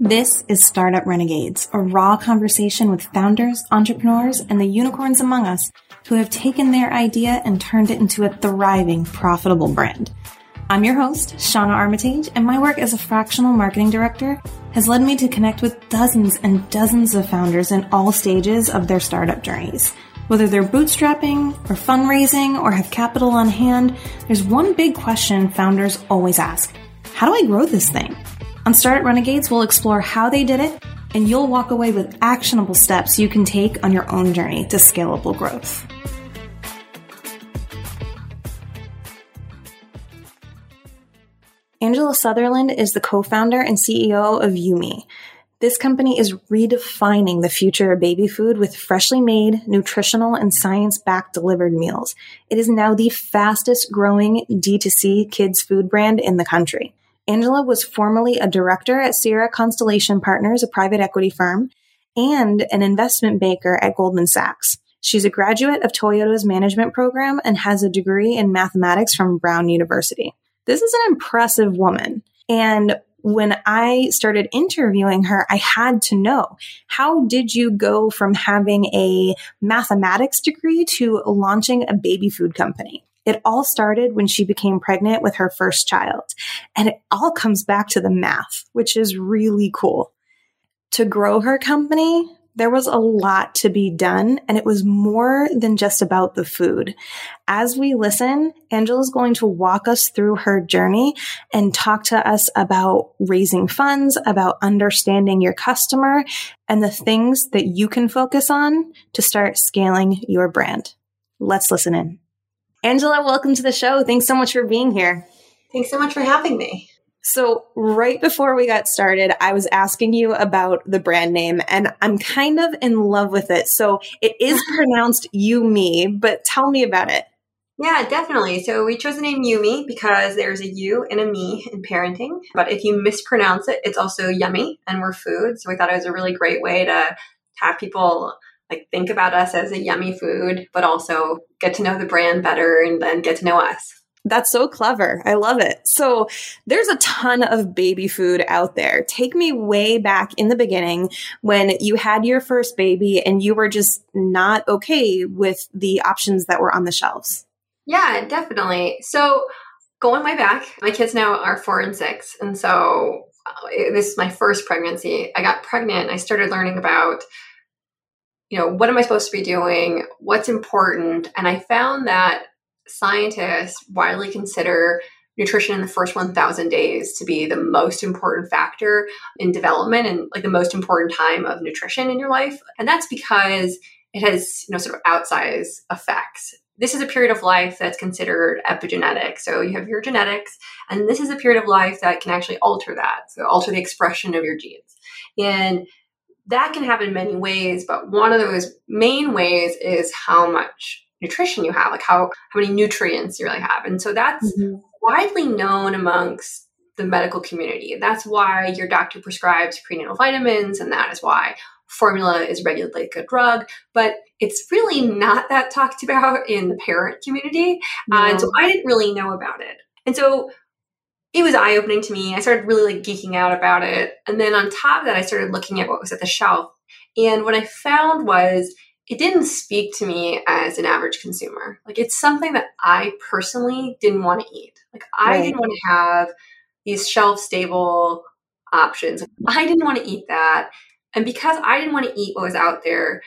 This is Startup Renegades, a raw conversation with founders, entrepreneurs, and the unicorns among us who have taken their idea and turned it into a thriving, profitable brand. I'm your host, Shauna Armitage, and my work as a fractional marketing director has led me to connect with dozens and dozens of founders in all stages of their startup journeys. Whether they're bootstrapping or fundraising or have capital on hand, there's one big question founders always ask. How do I grow this thing? On Startup Renegades, we'll explore how they did it, and you'll walk away with actionable steps you can take on your own journey to scalable growth. Angela Sutherland is the co-founder and CEO of Yumi. This company is redefining the future of baby food with freshly made, nutritional, and science-backed delivered meals. It is now the fastest growing D2C kids food brand in the country. Angela was formerly a director at Sierra Constellation Partners, a private equity firm, and an investment banker at Goldman Sachs. She's a graduate of Toyota's management program and has a degree in mathematics from Brown University this is an impressive woman. And when I started interviewing her, I had to know how did you go from having a mathematics degree to launching a baby food company? It all started when she became pregnant with her first child. And it all comes back to the math, which is really cool. To grow her company, there was a lot to be done and it was more than just about the food. As we listen, Angela is going to walk us through her journey and talk to us about raising funds, about understanding your customer and the things that you can focus on to start scaling your brand. Let's listen in. Angela, welcome to the show. Thanks so much for being here. Thanks so much for having me. So, right before we got started, I was asking you about the brand name, and I'm kind of in love with it. So, it is pronounced Yumi, but tell me about it. Yeah, definitely. So, we chose the name Yumi because there's a U and a me in parenting. But if you mispronounce it, it's also yummy, and we're food. So, we thought it was a really great way to have people like think about us as a yummy food, but also get to know the brand better and then get to know us. That's so clever. I love it. So there's a ton of baby food out there. Take me way back in the beginning when you had your first baby and you were just not okay with the options that were on the shelves. Yeah, definitely. So going way back, my kids now are four and six. And so uh, this is my first pregnancy. I got pregnant. I started learning about you know, what am I supposed to be doing? What's important? And I found that scientists widely consider nutrition in the first 1000 days to be the most important factor in development and like the most important time of nutrition in your life and that's because it has you know sort of outsized effects this is a period of life that's considered epigenetic so you have your genetics and this is a period of life that can actually alter that so alter the expression of your genes and that can happen in many ways but one of those main ways is how much nutrition you have, like how, how many nutrients you really have. And so that's mm-hmm. widely known amongst the medical community. That's why your doctor prescribes prenatal vitamins, and that is why formula is regulated like a drug. But it's really not that talked about in the parent community. No. Uh, and so I didn't really know about it. And so it was eye opening to me. I started really like geeking out about it. And then on top of that, I started looking at what was at the shelf. And what I found was it didn't speak to me as an average consumer. Like it's something that I personally didn't want to eat. Like I right. didn't want to have these shelf stable options. I didn't want to eat that. And because I didn't want to eat what was out there,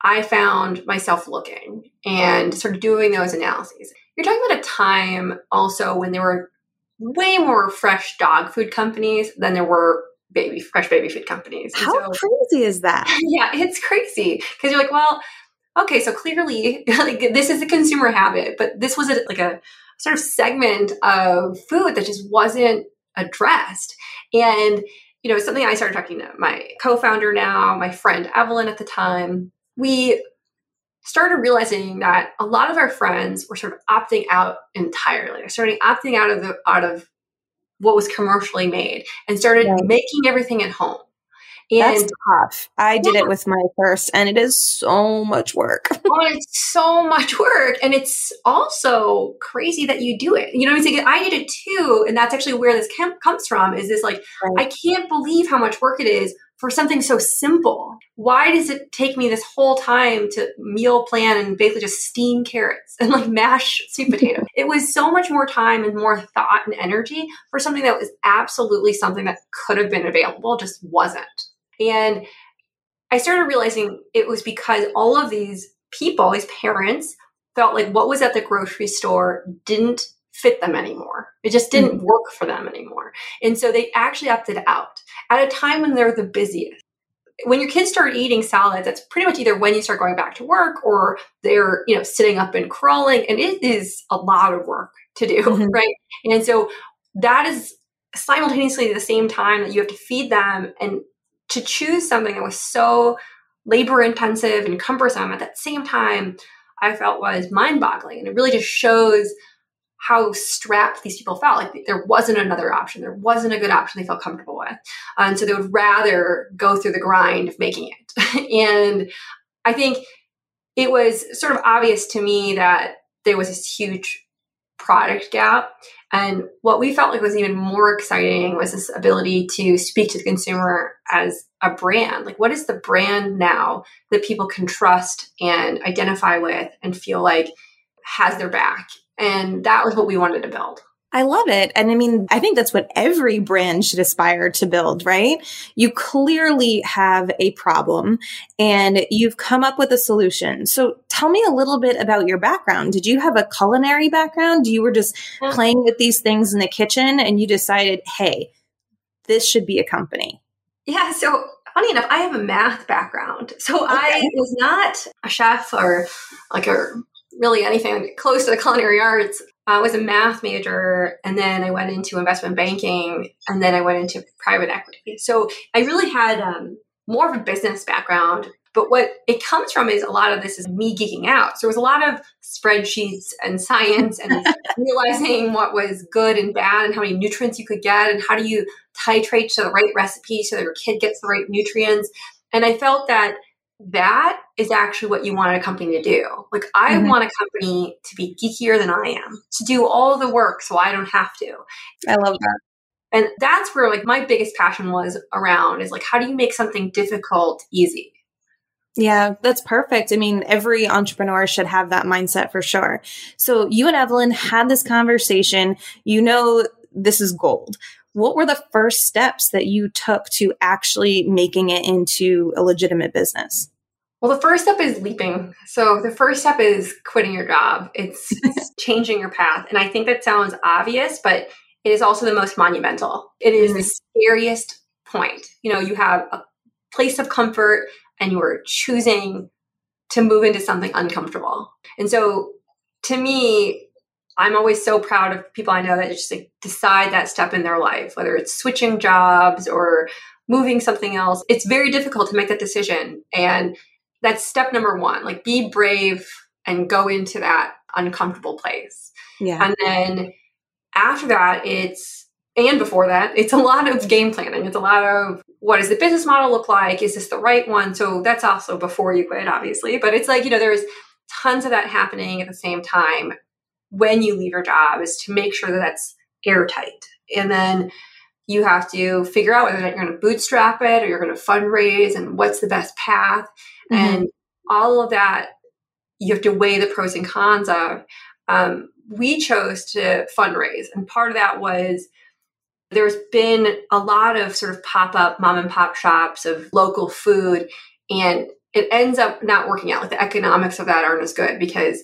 I found myself looking and sort of doing those analyses. You're talking about a time also when there were way more fresh dog food companies than there were baby fresh baby food companies. How so, crazy is that? Yeah, it's crazy because you're like, well, okay, so clearly like this is a consumer habit, but this was a, like a sort of segment of food that just wasn't addressed. And you know, something I started talking to my co-founder now, my friend Evelyn at the time, we started realizing that a lot of our friends were sort of opting out entirely. They're starting opting out of the out of what was commercially made and started making everything at home. And That's tough. I did yeah. it with my first, and it is so much work. oh, it's so much work. And it's also crazy that you do it. You know what I'm saying? I did it too. And that's actually where this comes from is this like, right. I can't believe how much work it is for something so simple. Why does it take me this whole time to meal plan and basically just steam carrots and like mash sweet potato? it was so much more time and more thought and energy for something that was absolutely something that could have been available, just wasn't. And I started realizing it was because all of these people, these parents, felt like what was at the grocery store didn't fit them anymore. It just didn't mm-hmm. work for them anymore. And so they actually opted out at a time when they're the busiest. When your kids start eating solids, that's pretty much either when you start going back to work or they're, you know, sitting up and crawling. And it is a lot of work to do, mm-hmm. right? And so that is simultaneously the same time that you have to feed them and to choose something that was so labor intensive and cumbersome at that same time, I felt was mind boggling. And it really just shows how strapped these people felt. Like there wasn't another option. There wasn't a good option they felt comfortable with. And so they would rather go through the grind of making it. and I think it was sort of obvious to me that there was this huge product gap. And what we felt like was even more exciting was this ability to speak to the consumer as a brand. Like, what is the brand now that people can trust and identify with and feel like has their back? And that was what we wanted to build. I love it. And I mean, I think that's what every brand should aspire to build, right? You clearly have a problem and you've come up with a solution. So tell me a little bit about your background. Did you have a culinary background? You were just playing with these things in the kitchen and you decided, hey, this should be a company? Yeah. So funny enough, I have a math background. So okay. I was not a chef or like a really anything close to the culinary arts. I was a math major and then I went into investment banking and then I went into private equity. So I really had um, more of a business background. But what it comes from is a lot of this is me geeking out. So it was a lot of spreadsheets and science and realizing what was good and bad and how many nutrients you could get and how do you titrate to the right recipe so that your kid gets the right nutrients. And I felt that that is actually what you want a company to do. Like, I mm-hmm. want a company to be geekier than I am, to do all the work so I don't have to. I love that. And that's where, like, my biggest passion was around is like, how do you make something difficult easy? Yeah, that's perfect. I mean, every entrepreneur should have that mindset for sure. So, you and Evelyn had this conversation. You know, this is gold what were the first steps that you took to actually making it into a legitimate business? Well, the first step is leaping. So the first step is quitting your job. It's, it's changing your path. And I think that sounds obvious, but it is also the most monumental. It is the mm-hmm. scariest point. You know, you have a place of comfort and you are choosing to move into something uncomfortable. And so to me, I'm always so proud of people I know that just like decide that step in their life, whether it's switching jobs or moving something else. It's very difficult to make that decision. And that's step number one. Like be brave and go into that uncomfortable place. Yeah. And then after that, it's and before that, it's a lot of game planning. It's a lot of what does the business model look like? Is this the right one? So that's also before you quit, obviously. But it's like, you know, there's tons of that happening at the same time when you leave your job is to make sure that that's airtight. And then you have to figure out whether you're going to bootstrap it or you're going to fundraise and what's the best path. Mm-hmm. And all of that, you have to weigh the pros and cons of. Um, we chose to fundraise. And part of that was there's been a lot of sort of pop up mom and pop shops of local food. And it ends up not working out. Like the economics of that aren't as good because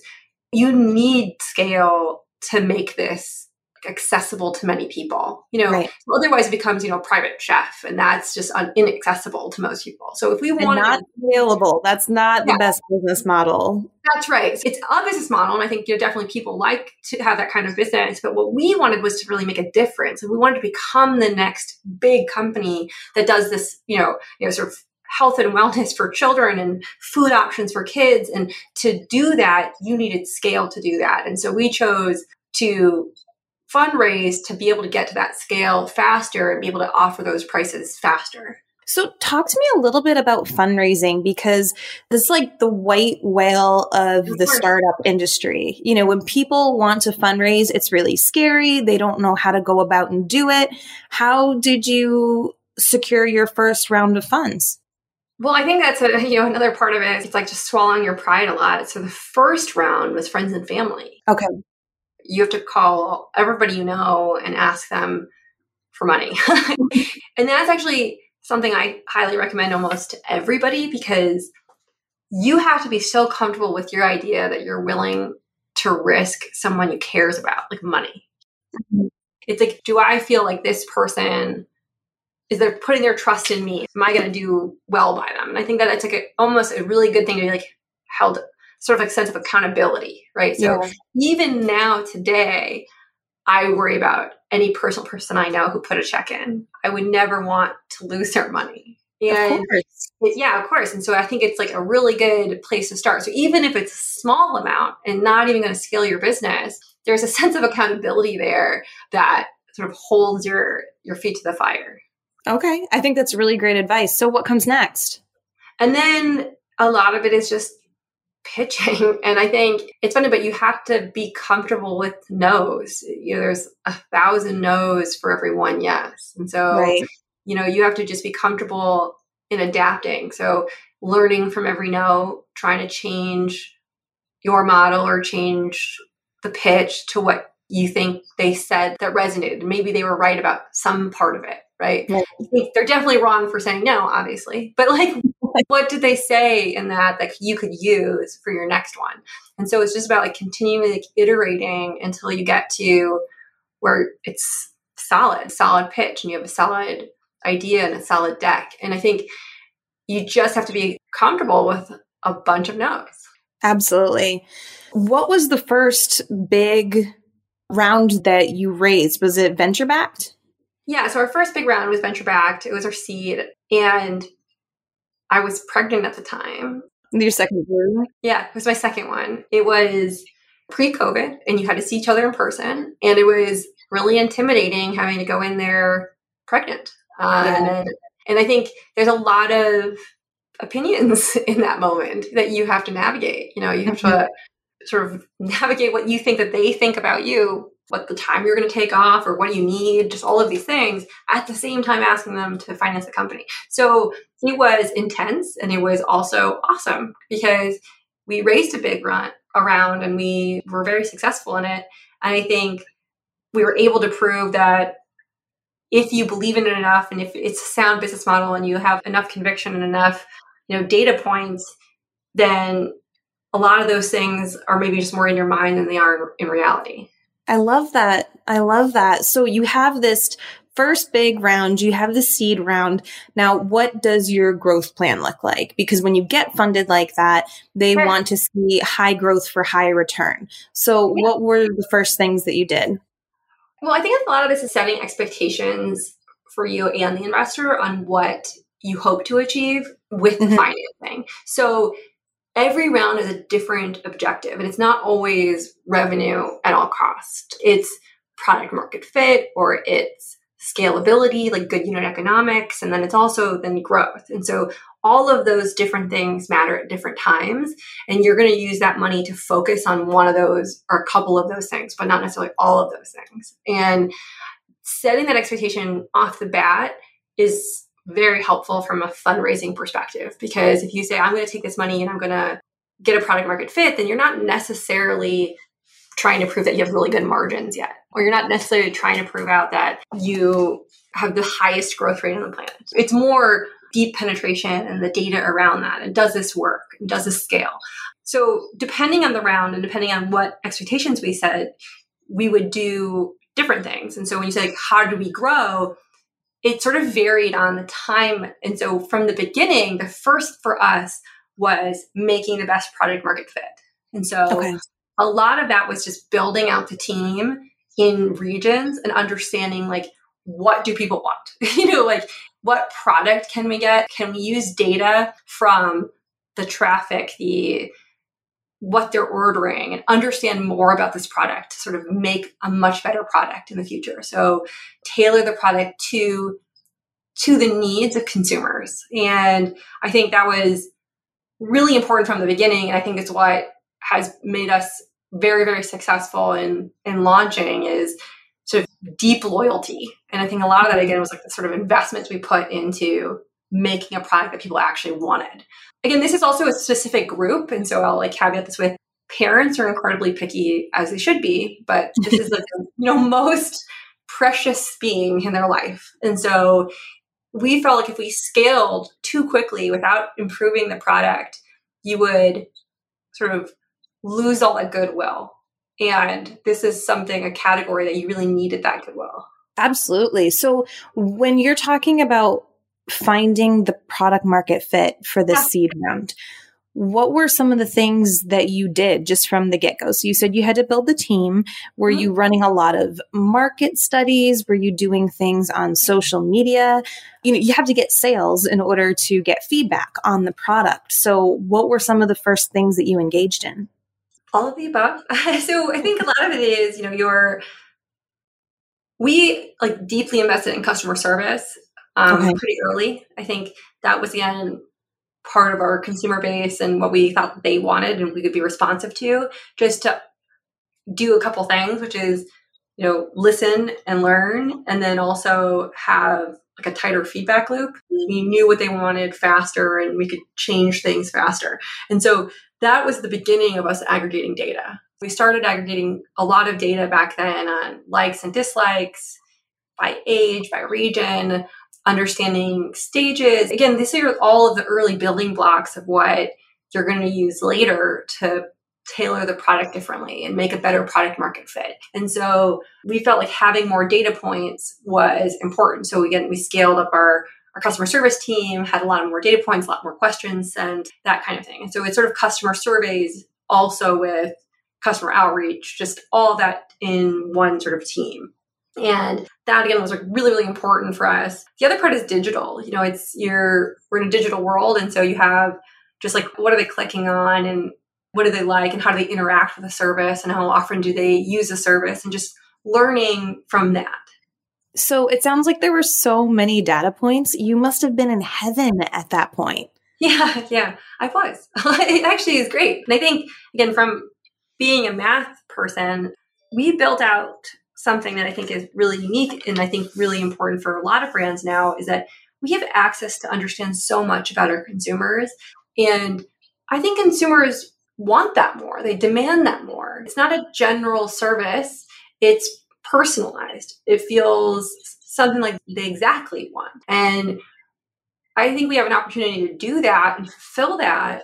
you need scale to make this accessible to many people you know? Right. otherwise it becomes you know private chef and that's just un- inaccessible to most people. So if we want not available that's not yeah. the best business model. That's right. It's a business model and i think you know definitely people like to have that kind of business but what we wanted was to really make a difference and we wanted to become the next big company that does this you know you know sort of health and wellness for children and food options for kids. And to do that, you needed scale to do that. And so we chose to fundraise to be able to get to that scale faster and be able to offer those prices faster. So, talk to me a little bit about fundraising because this is like the white whale of the startup industry. You know, when people want to fundraise, it's really scary. They don't know how to go about and do it. How did you secure your first round of funds? Well, I think that's a you know another part of it. It's like just swallowing your pride a lot. So the first round was friends and family. Okay. You have to call everybody you know and ask them for money. and that's actually something I highly recommend almost to everybody because you have to be so comfortable with your idea that you're willing to risk someone you cares about, like money. Mm-hmm. It's like, do I feel like this person is they're putting their trust in me? Am I going to do well by them? And I think that it's like a, almost a really good thing to be like held sort of like sense of accountability, right? So yeah. even now today, I worry about any personal person I know who put a check in. I would never want to lose their money. And of it, yeah, of course. And so I think it's like a really good place to start. So even if it's a small amount and not even going to scale your business, there's a sense of accountability there that sort of holds your your feet to the fire. Okay. I think that's really great advice. So what comes next? And then a lot of it is just pitching. And I think it's funny, but you have to be comfortable with no's. You know, there's a thousand no's for every one yes. And so, right. you know, you have to just be comfortable in adapting. So learning from every no, trying to change your model or change the pitch to what you think they said that resonated. Maybe they were right about some part of it, right? right. They're definitely wrong for saying no, obviously. But like what did they say in that that you could use for your next one? And so it's just about like continuing like iterating until you get to where it's solid, solid pitch, and you have a solid idea and a solid deck. And I think you just have to be comfortable with a bunch of no's. Absolutely. What was the first big round that you raised? Was it venture backed? Yeah, so our first big round was venture backed. It was our seed. And I was pregnant at the time. Your second one? Yeah, it was my second one. It was pre COVID, and you had to see each other in person. And it was really intimidating having to go in there pregnant. Yeah. and, and I think there's a lot of opinions in that moment that you have to navigate. You know, you have mm-hmm. to sort of navigate what you think that they think about you what the time you're going to take off or what do you need, just all of these things, at the same time asking them to finance the company. So it was intense and it was also awesome because we raised a big run around and we were very successful in it. And I think we were able to prove that if you believe in it enough and if it's a sound business model and you have enough conviction and enough, you know, data points, then a lot of those things are maybe just more in your mind than they are in reality. I love that. I love that. So you have this first big round, you have the seed round. Now, what does your growth plan look like? Because when you get funded like that, they sure. want to see high growth for high return. So, yeah. what were the first things that you did? Well, I think a lot of this is setting expectations for you and the investor on what you hope to achieve with the mm-hmm. financing. So, every round is a different objective and it's not always revenue at all cost. It's product market fit or it's scalability like good unit economics and then it's also then growth. And so all of those different things matter at different times and you're going to use that money to focus on one of those or a couple of those things but not necessarily all of those things. And setting that expectation off the bat is very helpful from a fundraising perspective because if you say i'm going to take this money and i'm going to get a product market fit then you're not necessarily trying to prove that you have really good margins yet or you're not necessarily trying to prove out that you have the highest growth rate on the planet. It's more deep penetration and the data around that and does this work? Does this scale? So depending on the round and depending on what expectations we set we would do different things. And so when you say like, how do we grow it sort of varied on the time. And so from the beginning, the first for us was making the best product market fit. And so okay. a lot of that was just building out the team in regions and understanding like what do people want? you know, like what product can we get? Can we use data from the traffic, the what they're ordering and understand more about this product to sort of make a much better product in the future. So tailor the product to to the needs of consumers. And I think that was really important from the beginning. And I think it's what has made us very, very successful in, in launching is sort of deep loyalty. And I think a lot of that again was like the sort of investments we put into making a product that people actually wanted. Again, this is also a specific group. And so I'll like caveat this with parents are incredibly picky as they should be, but this is like the you know most precious being in their life. And so we felt like if we scaled too quickly without improving the product, you would sort of lose all that goodwill. And this is something, a category that you really needed that goodwill. Absolutely. So when you're talking about finding the product market fit for this yeah. seed round, what were some of the things that you did just from the get go? So you said you had to build the team. Were mm-hmm. you running a lot of market studies? Were you doing things on social media? You know, you have to get sales in order to get feedback on the product. So what were some of the first things that you engaged in? All of the above. so I think a lot of it is, you know, your we like deeply invested in customer service um, okay. pretty early. I think that was again part of our consumer base and what we thought they wanted and we could be responsive to just to do a couple things which is you know listen and learn and then also have like a tighter feedback loop we knew what they wanted faster and we could change things faster and so that was the beginning of us aggregating data we started aggregating a lot of data back then on likes and dislikes by age by region understanding stages. Again, these are all of the early building blocks of what you're going to use later to tailor the product differently and make a better product market fit. And so we felt like having more data points was important. So again, we scaled up our our customer service team had a lot of more data points, a lot more questions, and that kind of thing. And so it's sort of customer surveys also with customer outreach, just all that in one sort of team. And that again was like really, really important for us. The other part is digital. You know, it's you're we're in a digital world, and so you have just like what are they clicking on and what do they like and how do they interact with the service and how often do they use the service and just learning from that. So it sounds like there were so many data points. You must have been in heaven at that point. Yeah, yeah, I was. it actually is great. And I think, again, from being a math person, we built out something that I think is really unique and I think really important for a lot of brands now is that we have access to understand so much about our consumers. And I think consumers want that more. They demand that more. It's not a general service, it's personalized. It feels something like they exactly want. And I think we have an opportunity to do that and fulfill that.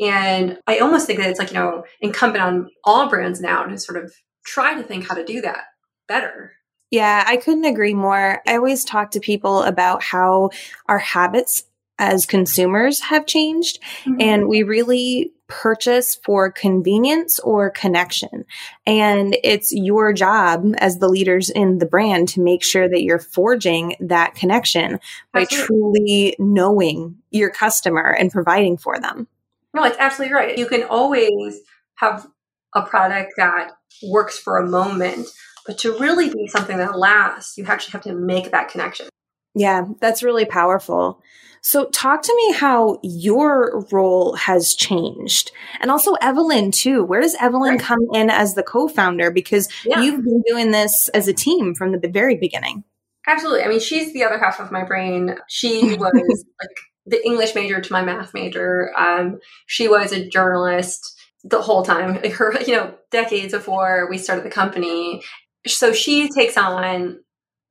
And I almost think that it's like, you know, incumbent on all brands now to sort of try to think how to do that better. Yeah, I couldn't agree more. I always talk to people about how our habits as consumers have changed mm-hmm. and we really purchase for convenience or connection. And it's your job as the leaders in the brand to make sure that you're forging that connection by absolutely. truly knowing your customer and providing for them. No, it's absolutely right. You can always have a product that works for a moment, but to really be something that lasts, you actually have to make that connection. Yeah, that's really powerful. So, talk to me how your role has changed. And also, Evelyn, too. Where does Evelyn right. come in as the co founder? Because yeah. you've been doing this as a team from the very beginning. Absolutely. I mean, she's the other half of my brain. She was like the English major to my math major. Um, she was a journalist the whole time, her, you know, decades before we started the company so she takes on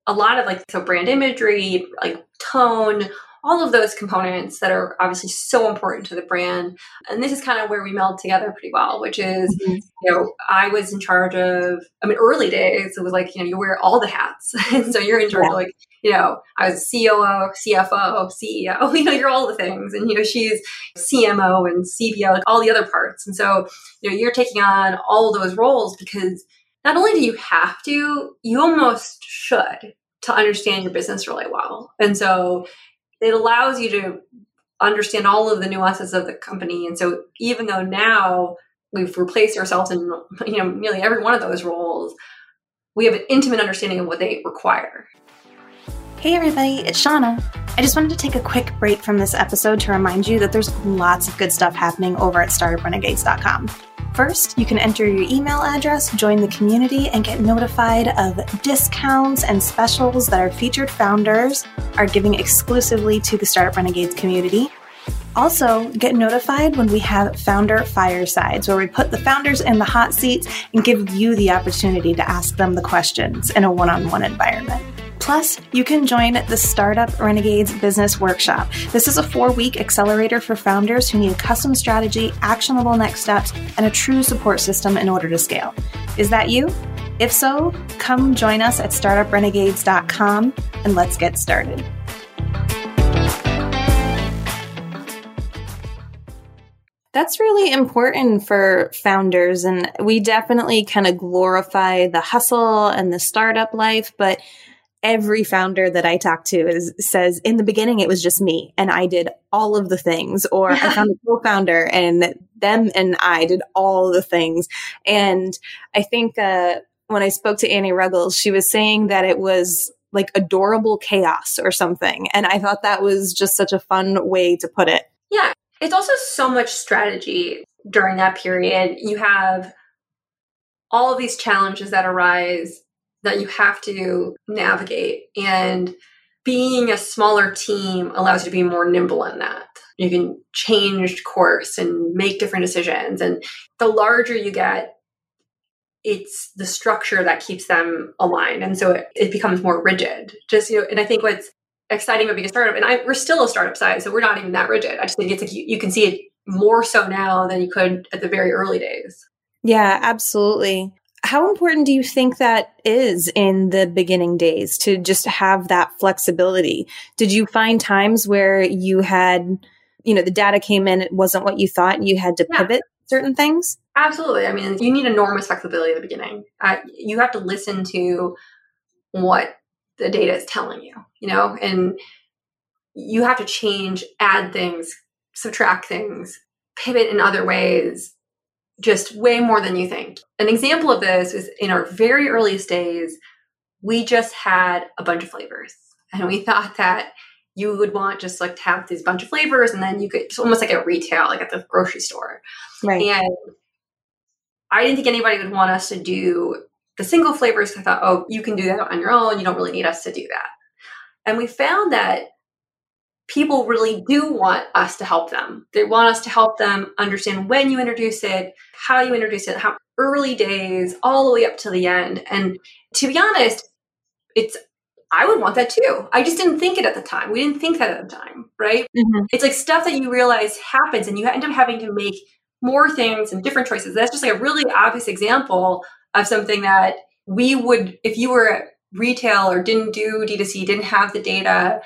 a lot of like so brand imagery like tone all of those components that are obviously so important to the brand and this is kind of where we meld together pretty well which is mm-hmm. you know i was in charge of i mean early days it was like you know you wear all the hats and so you're in charge yeah. of like you know i was coo cfo ceo you know you're all the things and you know she's cmo and cbo like all the other parts and so you know you're taking on all those roles because not only do you have to, you almost should to understand your business really well. And so it allows you to understand all of the nuances of the company. And so even though now we've replaced ourselves in you know nearly every one of those roles, we have an intimate understanding of what they require. Hey everybody, it's Shauna. I just wanted to take a quick break from this episode to remind you that there's lots of good stuff happening over at startuprenegades.com. First, you can enter your email address, join the community, and get notified of discounts and specials that our featured founders are giving exclusively to the Startup Renegades community. Also, get notified when we have founder firesides, where we put the founders in the hot seats and give you the opportunity to ask them the questions in a one on one environment. Plus, you can join the Startup Renegades Business Workshop. This is a four week accelerator for founders who need a custom strategy, actionable next steps, and a true support system in order to scale. Is that you? If so, come join us at startuprenegades.com and let's get started. That's really important for founders. And we definitely kind of glorify the hustle and the startup life, but every founder that I talk to is says in the beginning it was just me and I did all of the things or I found a co-founder and them and I did all the things. And I think uh, when I spoke to Annie Ruggles, she was saying that it was like adorable chaos or something. And I thought that was just such a fun way to put it. Yeah. It's also so much strategy during that period. You have all of these challenges that arise that you have to navigate. And being a smaller team allows you to be more nimble in that. You can change course and make different decisions. And the larger you get, it's the structure that keeps them aligned. And so it, it becomes more rigid. Just, you know, and I think what's exciting about being a startup, and I, we're still a startup size, so we're not even that rigid. I just think it's like you, you can see it more so now than you could at the very early days. Yeah, absolutely. How important do you think that is in the beginning days to just have that flexibility? Did you find times where you had, you know, the data came in, it wasn't what you thought, and you had to yeah. pivot certain things? Absolutely. I mean, you need enormous flexibility at the beginning. Uh, you have to listen to what the data is telling you, you know, and you have to change, add things, subtract things, pivot in other ways just way more than you think. An example of this is in our very earliest days, we just had a bunch of flavors. And we thought that you would want just like to have these bunch of flavors and then you could it's almost like a retail, like at the grocery store. Right. And I didn't think anybody would want us to do the single flavors. I thought, oh, you can do that on your own. You don't really need us to do that. And we found that people really do want us to help them. They want us to help them understand when you introduce it, how you introduce it, how early days, all the way up to the end. And to be honest, it's I would want that too. I just didn't think it at the time. We didn't think that at the time, right? Mm-hmm. It's like stuff that you realize happens and you end up having to make more things and different choices. That's just like a really obvious example of something that we would, if you were retail or didn't do D2C, didn't have the data,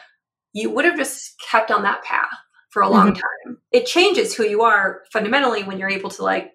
you would have just kept on that path for a long mm-hmm. time. It changes who you are fundamentally when you're able to like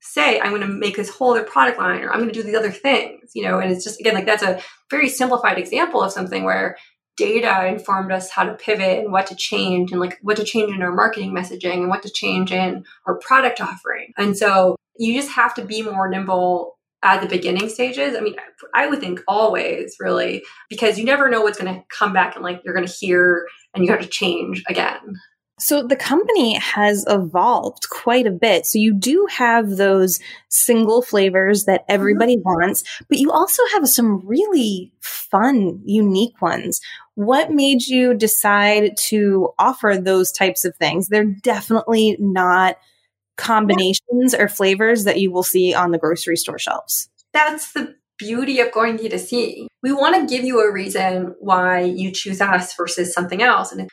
say, I'm going to make this whole other product line or I'm going to do these other things, you know, and it's just, again, like that's a very simplified example of something where data informed us how to pivot and what to change and like what to change in our marketing messaging and what to change in our product offering. And so you just have to be more nimble at the beginning stages. I mean, I would think always really, because you never know what's going to come back and like you're going to hear and you have to change again. So the company has evolved quite a bit. So you do have those single flavors that everybody mm-hmm. wants, but you also have some really fun, unique ones. What made you decide to offer those types of things? They're definitely not combinations or flavors that you will see on the grocery store shelves. That's the beauty of going D2C. We want to give you a reason why you choose us versus something else. And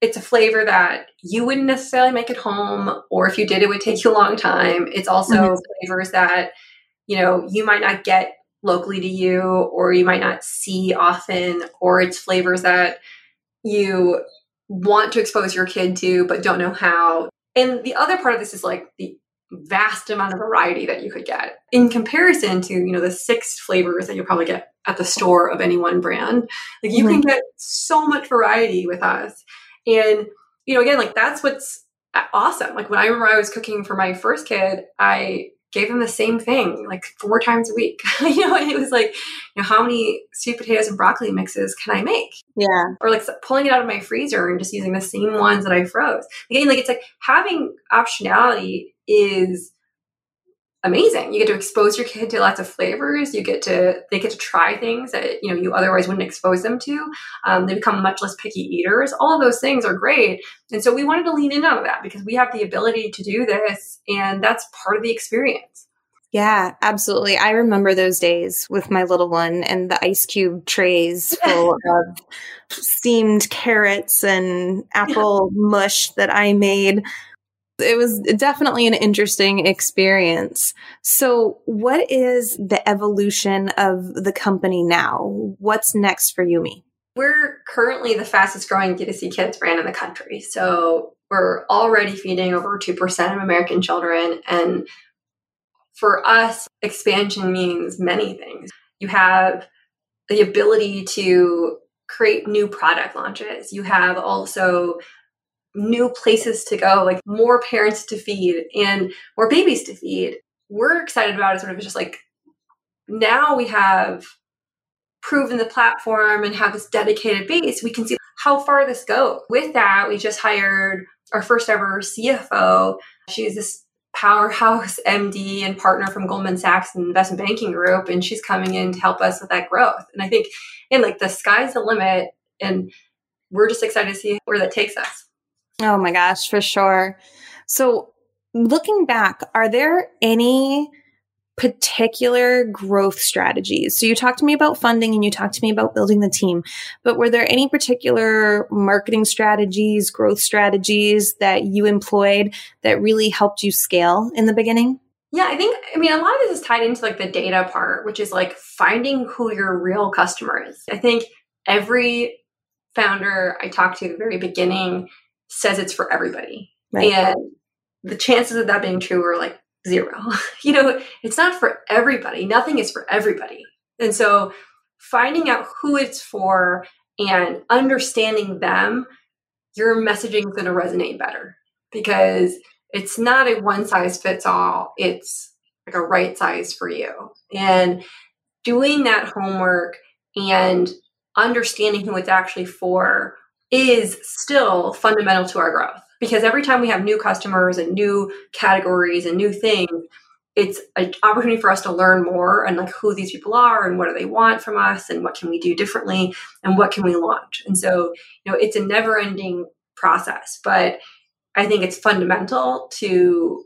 it's a flavor that you wouldn't necessarily make at home, or if you did, it would take you a long time. It's also mm-hmm. flavors that, you know, you might not get locally to you, or you might not see often, or it's flavors that you want to expose your kid to, but don't know how. And the other part of this is like the vast amount of variety that you could get in comparison to, you know, the six flavors that you'll probably get at the store of any one brand. Like you mm-hmm. can get so much variety with us. And, you know, again, like that's what's awesome. Like when I remember I was cooking for my first kid, I gave him the same thing like four times a week. you know, it was like, you know, how many sweet potatoes and broccoli mixes can I make? Yeah. Or like pulling it out of my freezer and just using the same ones that I froze. Again, like it's like having optionality is amazing. You get to expose your kid to lots of flavors. You get to they get to try things that you know you otherwise wouldn't expose them to. Um, they become much less picky eaters. All of those things are great, and so we wanted to lean in on that because we have the ability to do this, and that's part of the experience. Yeah, absolutely. I remember those days with my little one and the ice cube trays full of steamed carrots and apple mush that I made it was definitely an interesting experience. So, what is the evolution of the company now? What's next for Yumi? We're currently the fastest growing D2C kids brand in the country. So, we're already feeding over 2% of American children. And for us, expansion means many things. You have the ability to create new product launches. You have also new places to go, like more parents to feed and more babies to feed. We're excited about it sort of just like now we have proven the platform and have this dedicated base, we can see how far this goes. With that, we just hired our first ever CFO. She's this powerhouse MD and partner from Goldman Sachs and investment banking group, and she's coming in to help us with that growth. And I think, and like the sky's the limit, and we're just excited to see where that takes us. Oh my gosh, for sure. So, looking back, are there any particular growth strategies? So, you talked to me about funding and you talked to me about building the team, but were there any particular marketing strategies, growth strategies that you employed that really helped you scale in the beginning? Yeah, I think, I mean, a lot of this is tied into like the data part, which is like finding who your real customer is. I think every founder I talked to at the very beginning says it's for everybody. Right. And the chances of that being true are like zero. you know, it's not for everybody. Nothing is for everybody. And so finding out who it's for and understanding them, your messaging is going to resonate better because it's not a one size fits all. It's like a right size for you. And doing that homework and understanding who it's actually for is still fundamental to our growth. Because every time we have new customers and new categories and new things it's an opportunity for us to learn more and like who these people are and what do they want from us and what can we do differently and what can we launch. And so you know it's a never ending process but i think it's fundamental to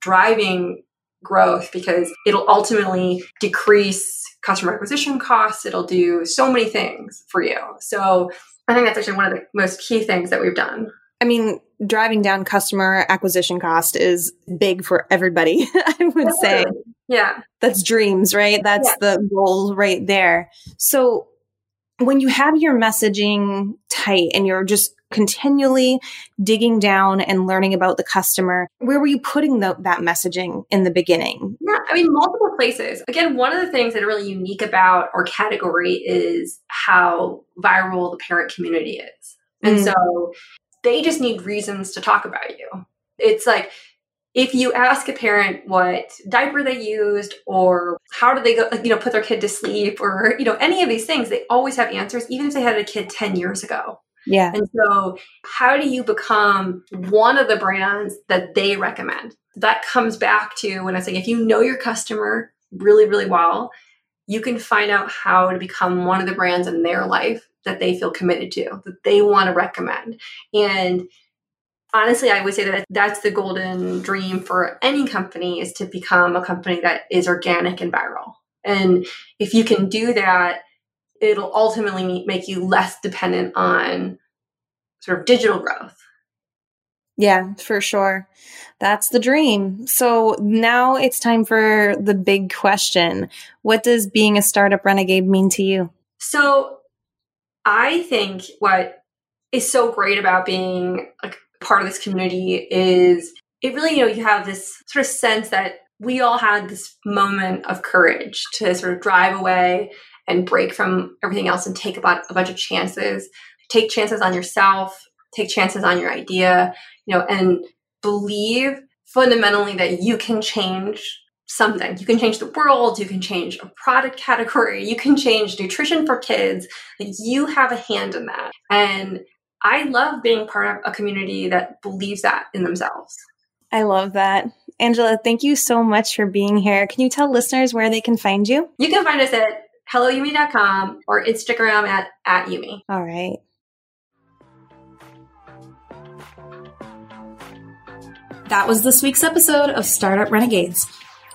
driving growth because it'll ultimately decrease customer acquisition costs. It'll do so many things for you. So I think that's actually one of the most key things that we've done. I mean, driving down customer acquisition cost is big for everybody, I would say. Yeah. That's dreams, right? That's yeah. the goal right there. So when you have your messaging tight and you're just continually digging down and learning about the customer, where were you putting the, that messaging in the beginning? Yeah, I mean, multiple places. Again, one of the things that are really unique about our category is how viral the parent community is. And mm. so they just need reasons to talk about you. It's like, if you ask a parent what diaper they used or how did they go you know put their kid to sleep or you know any of these things they always have answers even if they had a kid 10 years ago. Yeah. And so how do you become one of the brands that they recommend? That comes back to when i say if you know your customer really really well you can find out how to become one of the brands in their life that they feel committed to that they want to recommend. And honestly i would say that that's the golden dream for any company is to become a company that is organic and viral and if you can do that it'll ultimately make you less dependent on sort of digital growth yeah, for sure. That's the dream. So now it's time for the big question. What does being a startup renegade mean to you? So I think what is so great about being like part of this community is it really, you know, you have this sort of sense that we all had this moment of courage to sort of drive away and break from everything else and take about a bunch of chances, take chances on yourself, take chances on your idea, you know, and believe fundamentally that you can change something. You can change the world, you can change a product category, you can change nutrition for kids. That you have a hand in that. And I love being part of a community that believes that in themselves. I love that. Angela, thank you so much for being here. Can you tell listeners where they can find you? You can find us at helloyumi.com or Instagram at, at Yumi. All right. That was this week's episode of Startup Renegades.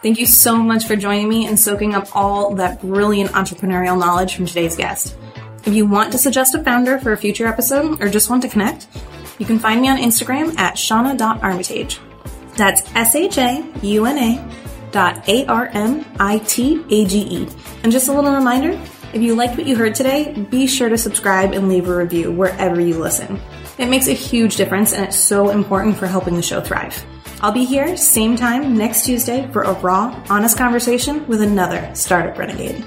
Thank you so much for joining me and soaking up all that brilliant entrepreneurial knowledge from today's guest. If you want to suggest a founder for a future episode or just want to connect, you can find me on Instagram at shauna.armitage. That's S-H-A-U-N-A dot A-R-M-I-T-A-G-E. And just a little reminder, if you liked what you heard today, be sure to subscribe and leave a review wherever you listen. It makes a huge difference and it's so important for helping the show thrive. I'll be here same time next Tuesday for a raw, honest conversation with another startup renegade.